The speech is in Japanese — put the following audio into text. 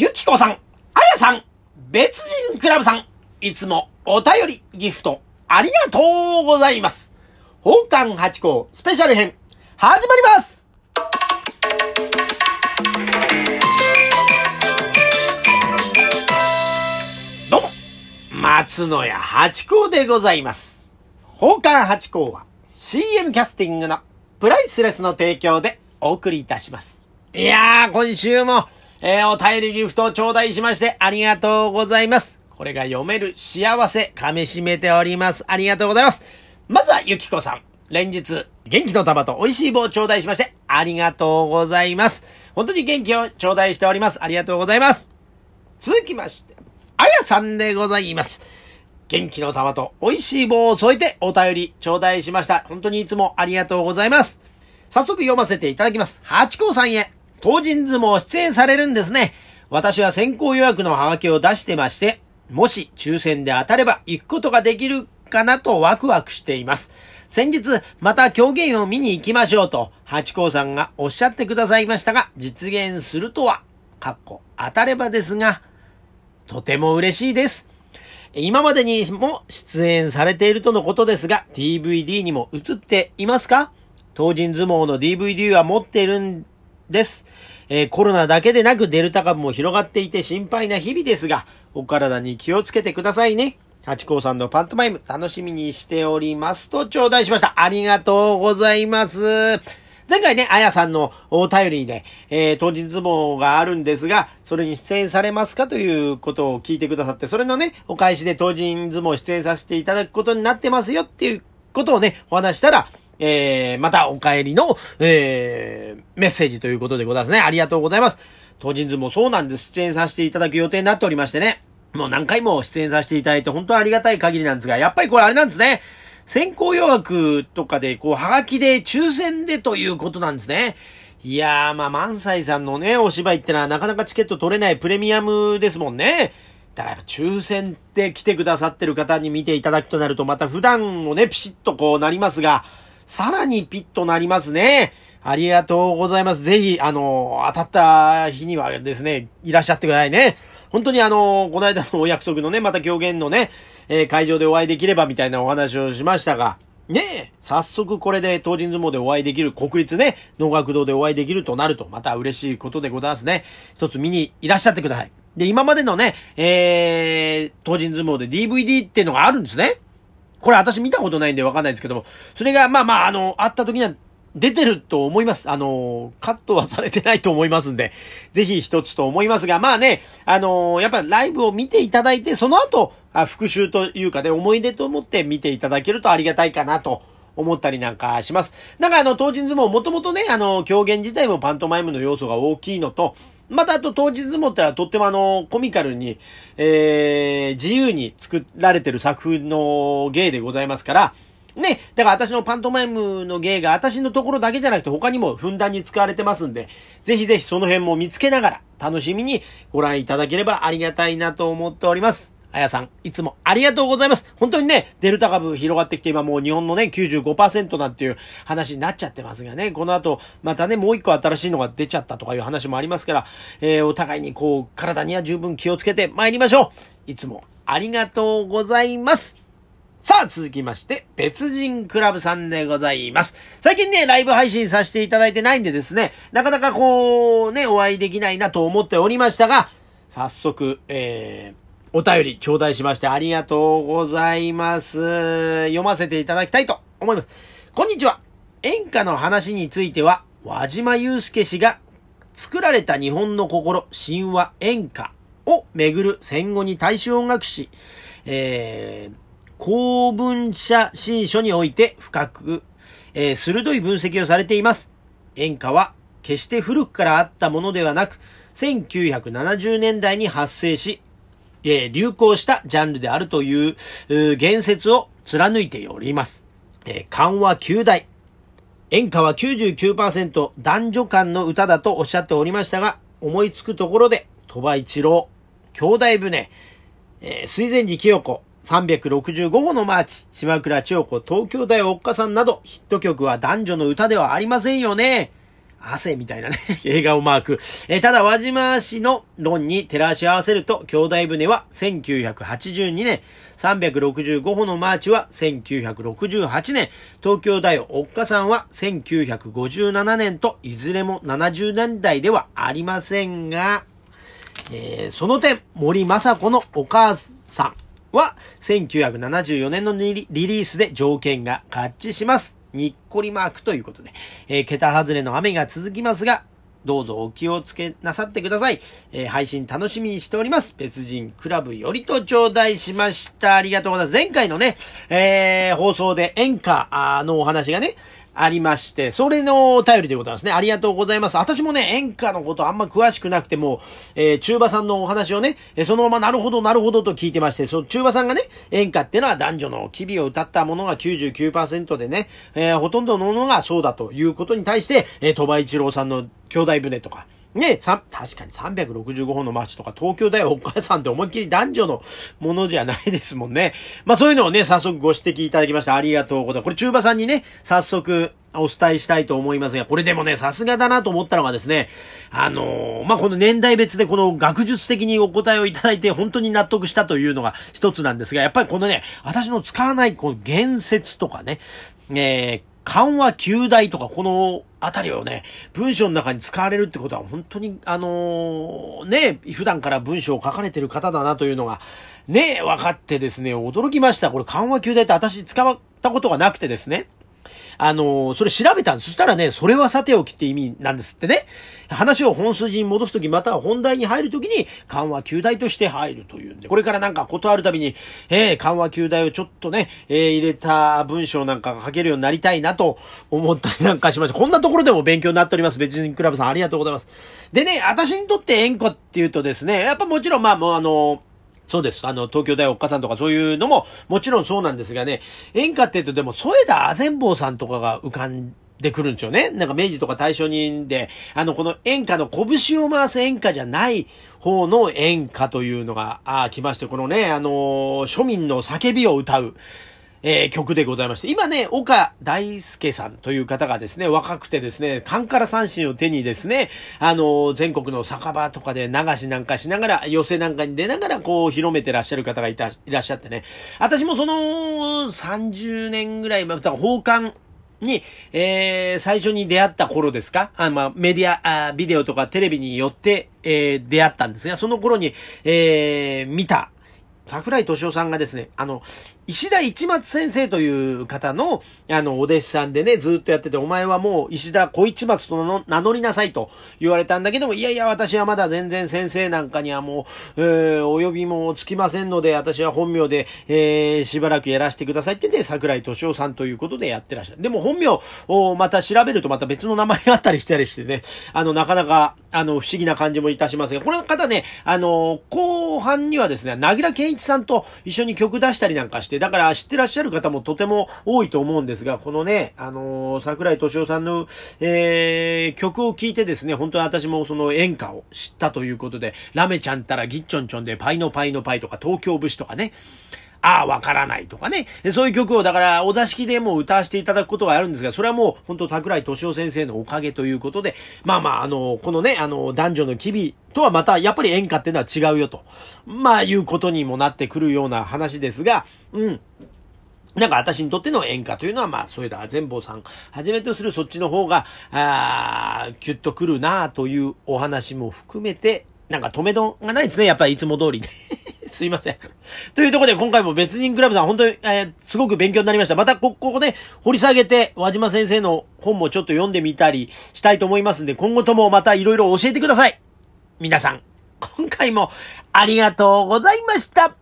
ゆきこさん、あやさん、別人クラブさん、いつもお便り、ギフト、ありがとうございます。宝冠八甲スペシャル編、始まりますどうも、松野屋八甲でございます。宝冠八甲は CM キャスティングのプライスレスの提供でお送りいたします。いやー、今週も、えー、お便りギフトを頂戴しましてありがとうございます。これが読める幸せ、噛み締めております。ありがとうございます。まずはゆきこさん。連日、元気の玉と美味しい棒を頂戴しましてありがとうございます。本当に元気を頂戴しております。ありがとうございます。続きまして、あやさんでございます。元気の玉と美味しい棒を添えてお便り頂戴しました。本当にいつもありがとうございます。早速読ませていただきます。八甲さんへ、当人相撲出演されるんですね。私は先行予約のハガキを出してまして、もし抽選で当たれば行くことができるかなとワクワクしています。先日、また狂言を見に行きましょうと、八甲さんがおっしゃってくださいましたが、実現するとは、かっこ当たればですが、とても嬉しいです。今までにも出演されているとのことですが、DVD にも映っていますか？当人相撲の DVD は持っているんです。えーコロナだけでなくデルタ株も広がっていて心配な日々ですが、お体に気をつけてくださいね。八甲さんのパントマイム楽しみにしておりますと頂戴しました。ありがとうございます。前回ね、あやさんのお便りで、えー、当日相撲があるんですが、それに出演されますかということを聞いてくださって、それのね、お返しで当人相撲出演させていただくことになってますよっていうことをね、お話したら、えー、またお帰りの、えー、メッセージということでございますね。ありがとうございます。当人相撲そうなんです。出演させていただく予定になっておりましてね。もう何回も出演させていただいて本当にありがたい限りなんですが、やっぱりこれあれなんですね。先行予約とかで、こう、はがきで抽選でということなんですね。いやー、まあ、万歳さんのね、お芝居ってのはなかなかチケット取れないプレミアムですもんね。だからやっぱ抽選で来てくださってる方に見ていただくとなると、また普段もね、ピシッとこうなりますが、さらにピッとなりますね。ありがとうございます。ぜひ、あの、当たった日にはですね、いらっしゃってくださいね。本当にあの、この間のお約束のね、また狂言のね、えー会場でお会いできればみたいなお話をしましたが、ねえ、早速これで当人相撲でお会いできる、国立ね、能楽堂でお会いできるとなると、また嬉しいことでございますね。一つ見にいらっしゃってください。で、今までのね、えー、当人相撲で DVD っていうのがあるんですね。これ私見たことないんでわかんないんですけども、それがまあまあ、あの、会った時には出てると思います。あの、カットはされてないと思いますんで、ぜひ一つと思いますが、まあね、あの、やっぱライブを見ていただいて、その後、あ復習というかね、思い出と思って見ていただけるとありがたいかなと。思ったりなんかします。なんかあの、当人相撲もともとね、あの、狂言自体もパントマイムの要素が大きいのと、またあと当日もってのはとってもあの、コミカルに、えー、自由に作られてる作風の芸でございますから、ね、だから私のパントマイムの芸が私のところだけじゃなくて他にもふんだんに使われてますんで、ぜひぜひその辺も見つけながら楽しみにご覧いただければありがたいなと思っております。あやさん、いつもありがとうございます。本当にね、デルタ株広がってきて今もう日本のね、95%なんていう話になっちゃってますがね、この後、またね、もう一個新しいのが出ちゃったとかいう話もありますから、えー、お互いにこう、体には十分気をつけて参りましょう。いつもありがとうございます。さあ、続きまして、別人クラブさんでございます。最近ね、ライブ配信させていただいてないんでですね、なかなかこう、ね、お会いできないなと思っておりましたが、早速、えー、お便り頂戴しましてありがとうございます。読ませていただきたいと思います。こんにちは。演歌の話については、和島祐介氏が作られた日本の心、神話、演歌をめぐる戦後に大衆音楽史、えー、公文社新書において深く、えー鋭い分析をされています。演歌は決して古くからあったものではなく、1970年代に発生し、えー流行したジャンルであるというう言説を貫いております。えー緩和9大。演歌は99%男女間の歌だとおっしゃっておりましたが、思いつくところで、鳥羽一郎、兄弟船、えー水前寺清子、365号のマーチ、島倉千代子、東京大おっかさんなど、ヒット曲は男女の歌ではありませんよね。汗みたいなね、映画をマーク。えー、ただ、輪島市の論に照らし合わせると、兄弟船は1982年、365歩のマーチは1968年、東京大おっかさんは1957年と、いずれも70年代ではありませんが、えー、その点、森雅子のお母さんは、1974年のリリースで条件が合致します。にっこりマークということで、えー、桁外れの雨が続きますが、どうぞお気をつけなさってください。えー、配信楽しみにしております。別人クラブよりと頂戴しました。ありがとうございます。前回のね、えー、放送で演歌のお話がね、ありまして、それのお便りということなんですね。ありがとうございます。私もね、演歌のことあんま詳しくなくても、えー、中馬さんのお話をね、えそのままなるほどなるほどと聞いてまして、その中馬さんがね、演歌ってのは男女の機微を歌ったものが99%でね、えー、ほとんどのものがそうだということに対して、えー、鳥羽一郎さんの兄弟船とか、ね、さ確かに365本のマーチとか東京大お母さんって思いっきり男女のものじゃないですもんね。まあそういうのをね、早速ご指摘いただきました。ありがとうございます。これ中馬さんにね、早速お伝えしたいと思いますが、これでもね、さすがだなと思ったのがですね、あのー、まあ、この年代別でこの学術的にお答えをいただいて本当に納得したというのが一つなんですが、やっぱりこのね、私の使わないこの言説とかね、えー、緩和旧大とか、このあたりをね、文章の中に使われるってことは本当に、あのー、ね、普段から文章を書かれてる方だなというのが、ね、分かってですね、驚きました。これ緩和旧大って私使ったことがなくてですね。あのー、それ調べたんです。そしたらね、それはさておきって意味なんですってね。話を本筋に戻すとき、または本題に入るときに、緩和球大として入るというんで、これからなんか断るたびに、えー、緩和球大をちょっとね、えー、入れた文章なんかが書けるようになりたいなと思ったりなんかしました。こんなところでも勉強になっております。別人クラブさんありがとうございます。でね、私にとって円弧っていうとですね、やっぱもちろんまあもうあのそうです。あの、東京大おっかさんとかそういうのも、もちろんそうなんですがね、演歌って言うとでも、添田あぜんぼうさんとかが浮かんでくるんですよね。なんか明治とか大正人で、あの、この演歌の拳を回す演歌じゃない方の演歌というのが、ああ来まして、このね、あのー、庶民の叫びを歌う。えー、曲でございまして、今ね、岡大輔さんという方がですね、若くてですね、カンカラ三振を手にですね、あのー、全国の酒場とかで流しなんかしながら、寄せなんかに出ながら、こう、広めてらっしゃる方がいた、いらっしゃってね、私もその、30年ぐらい、また、奉還、に、えー、最初に出会った頃ですか？あまあ、メディアあ、ビデオとかテレビによって、えー、出会ったんですが、その頃に、えー、見た、桜井敏夫さんがですね、あの、石田一松先生という方の、あの、お弟子さんでね、ずっとやってて、お前はもう石田小一松と名乗りなさいと言われたんだけども、いやいや、私はまだ全然先生なんかにはもう、えー、お呼びもつきませんので、私は本名で、えー、しばらくやらせてくださいって言って、桜井敏夫さんということでやってらっしゃる。でも本名をまた調べるとまた別の名前があったりしたりしてね、あの、なかなか、あの、不思議な感じもいたしますが、この方ね、あの、後半にはですね、なぎら健一さんと一緒に曲出したりなんかして、だから知ってらっしゃる方もとても多いと思うんですが、このね、あのー、桜井敏夫さんの、えー、曲を聴いてですね、本当に私もその演歌を知ったということで、ラメちゃんたらギッチョンチョンでパイのパイのパイとか東京節とかね、ああ、わからないとかね。そういう曲を、だから、お座敷でも歌わせていただくことがあるんですが、それはもう、本当桜井敏夫先生のおかげということで、まあまあ、あの、このね、あの、男女の機微とはまた、やっぱり演歌っていうのは違うよと、まあ、いうことにもなってくるような話ですが、うん。なんか私にとっての演歌というのは、まあ、そういうだ、全坊さん、はじめとするそっちの方が、ああキュッとくるなというお話も含めて、なんか止めどんがないですね、やっぱりいつも通り。すいません。というところで今回も別人クラブさん本当に、えー、すごく勉強になりました。またこ、ここで掘り下げて、和島先生の本もちょっと読んでみたりしたいと思いますんで、今後ともまた色々教えてください。皆さん、今回もありがとうございました。